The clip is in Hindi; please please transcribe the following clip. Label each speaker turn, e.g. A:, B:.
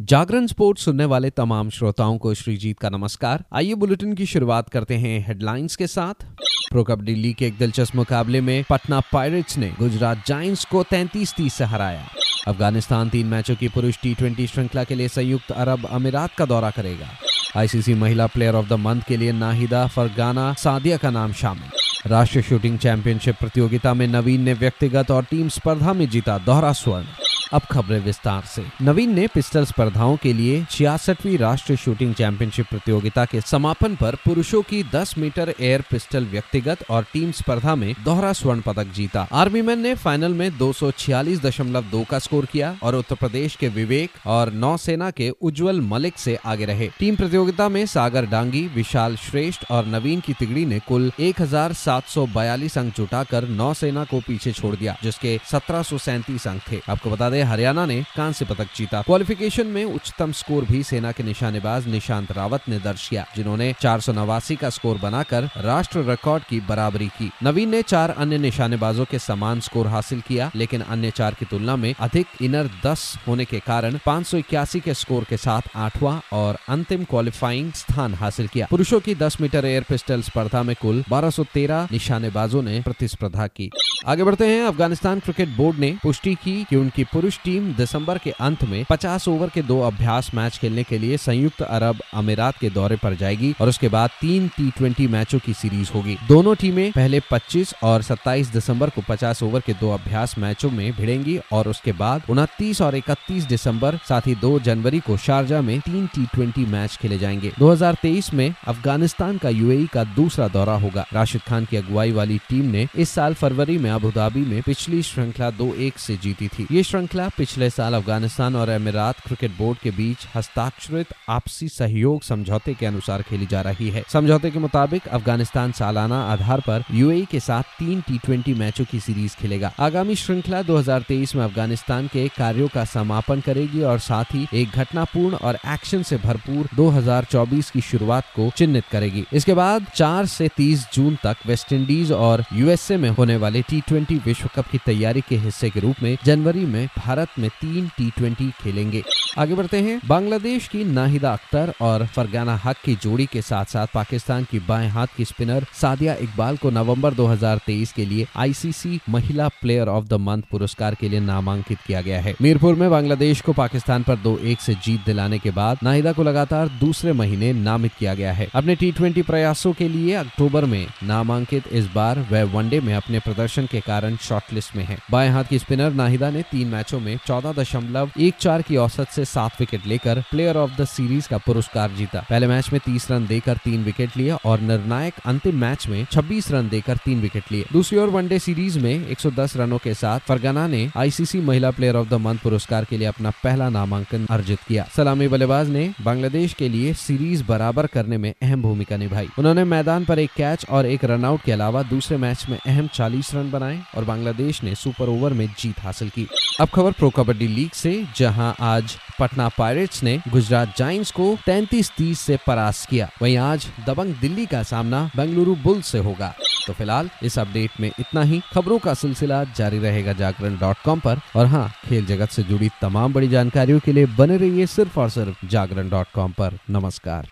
A: जागरण स्पोर्ट्स सुनने वाले तमाम श्रोताओं को श्रीजीत का नमस्कार। आइए बुलेटिन की शुरुआत करते हैं हेडलाइंस के साथ। प्रो कबड्डी लीग के एक दिलचस्प मुकाबले में पटना पायरेट्स ने गुजरात जायंट्स को 33-30 से हराया। अफ़गानिस्तान तीन मैचों की पुरुष टी ट्वेंटी श्रृंखला के लिए संयुक्त अरब अमीरात का दौरा करेगा। आईसीसी महिला प्लेयर ऑफ़ द मंथ के लिए नाहिदा फरगाना सादिया का नाम शामिल। राष्ट्रीय शूटिंग चैंपियनशिप प्रतियोगिता में नवीन ने व्यक्तिगत और टीम स्पर्धा में जीता दोहरा स्वर्ण। अब खबरें विस्तार से। नवीन ने पिस्टल स्पर्धाओं के लिए छियासठवीं राष्ट्रीय शूटिंग चैंपियनशिप प्रतियोगिता के समापन पर पुरुषों की 10 मीटर एयर पिस्टल व्यक्तिगत और टीम स्पर्धा में दोहरा स्वर्ण पदक जीता। आर्मी मैन ने फाइनल में दो का स्कोर किया और उत्तर प्रदेश के विवेक और नौसेना के उज्जवल मलिक से आगे रहे। टीम प्रतियोगिता में सागर डांगी, विशाल श्रेष्ठ और नवीन की तिगड़ी ने कुल एक हज़ार सात सौ बयालीस अंक जुटाकर नौसेना को पीछे छोड़ दिया, जिसके सत्रह सौ सैंतीस अंक थे। आपको बता दें हरियाणा ने कांस्य पदक जीता। क्वालिफिकेशन में उच्चतम स्कोर भी सेना के निशानेबाज निशांत रावत ने दर्ज किया, जिन्होंने चार सौ नवासी का स्कोर बनाकर राष्ट्र रिकॉर्ड की बराबरी की। नवीन ने चार अन्य निशानेबाजों के समान स्कोर हासिल किया, लेकिन अन्य चार की तुलना में अधिक इनर दस होने के कारण पाँच सौ इक्यासी के स्कोर के साथ आठवां और अंतिम क्वालिफाइंग स्थान हासिल किया। पुरुषों की 10 मीटर एयर पिस्टल स्पर्धा में कुल 1213 निशानेबाजों ने प्रतिस्पर्धा की। आगे बढ़ते हैं, अफ़गानिस्तान क्रिकेट बोर्ड ने पुष्टि की कि उनकी पुरुष टीम दिसंबर के अंत में 50 ओवर के दो अभ्यास मैच खेलने के लिए संयुक्त अरब अमीरात के दौरे पर जाएगी और उसके बाद तीन टी ट्वेंटी मैचों की सीरीज़ होगी। दोनों टीमें पहले 25 और 27 दिसंबर को 50 ओवर के दो अभ्यास मैचों में भिड़ेंगी और उसके बाद उनतीस और 31 दिसंबर, साथ ही दो जनवरी को शारजा में तीन टी मैच खेले जाएँगे। 2023 में अफ़गानिस्तान का यूएई का दूसरा दौरा होगा। राशिद खान की अगुवाई वाली टीम ने इस साल फरवरी में अबुधाबी में पिछली श्रृंखला दो एक से जीती थी। ये श्रृंखला पिछले साल अफ़गानिस्तान और अमीरात क्रिकेट बोर्ड के बीच हस्ताक्षरित आपसी सहयोग समझौते के अनुसार खेली जा रही है। समझौते के मुताबिक अफ़गानिस्तान सालाना आधार पर यूएई के साथ तीन टी ट्वेंटी मैचों की सीरीज़ खेलेगा। आगामी श्रृंखला 2023 में अफ़गानिस्तान के कार्यों का समापन करेगी और साथ ही एक घटनापूर्ण और एक्शन से भरपूर 2024 की शुरुआत को चिन्हित करेगी। इसके बाद 4 से 30 जून तक वेस्टइंडीज और यूएसए में होने वाले टी विश्व कप की तैयारी के हिस्से के रूप में जनवरी में भारत में तीन टी ट्वेंटी खेलेंगे। आगे बढ़ते हैं। बांग्लादेश की नाहिदा अख्तर और फरगाना हक की जोड़ी के साथ साथ पाकिस्तान की बाएँ हाथ की स्पिनर सादिया इकबाल को नवंबर 2023 के लिए आईसीसी महिला प्लेयर ऑफ़ द मंथ पुरस्कार के लिए नामांकित किया गया है। मीरपुर में बांग्लादेश को पाकिस्तान पर दो एक से जीत दिलाने के बाद नाहिदा को लगातार दूसरे महीने नामित किया गया है। अपने टी प्रयासों के लिए अक्टूबर में नामांकित इस बार वह वनडे में अपने प्रदर्शन के कारण शॉर्टलिस्ट में है। बाएँ हाथ की स्पिनर नाहिदा ने तीन मैचों में चौदह दशमलव एक चार की औसत से सात विकेट लेकर प्लेयर ऑफ़ द सीरीज़ का पुरस्कार जीता। पहले मैच में तीस रन देकर तीन विकेट लिए और निर्णायक अंतिम मैच में छब्बीस रन देकर तीन विकेट लिए। दूसरी ओर वनडे सीरीज़ में 110 रनों के साथ फरगाना ने आईसीसी महिला प्लेयर ऑफ़ द मंथ पुरस्कार के लिए अपना पहला नामांकन अर्जित किया। सलामी बल्लेबाज ने बांग्लादेश के लिए सीरीज़ बराबर करने में अहम भूमिका निभाई। उन्होंने मैदान पर एक कैच और एक रनआउट के अलावा दूसरे मैच में अहम 40 रन बनाए और बांग्लादेश ने सुपर ओवर में जीत हासिल की। अब खबर प्रो कबड्डी लीग से, जहाँ आज पटना पायरेट्स ने गुजरात जाइंट्स को 33-30 से परास्त किया। वहीं आज दबंग दिल्ली का सामना बेंगलुरु बुल से होगा। तो फ़िलहाल इस अपडेट में इतना ही। खबरों का सिलसिला जारी रहेगा जागरण डॉट कॉम पर। और हाँ खेल जगत से जुड़ी तमाम बड़ी जानकारियों के लिए बने रहिए सिर्फ़ और सिर्फ़ जागरण डॉट कॉम पर। नमस्कार।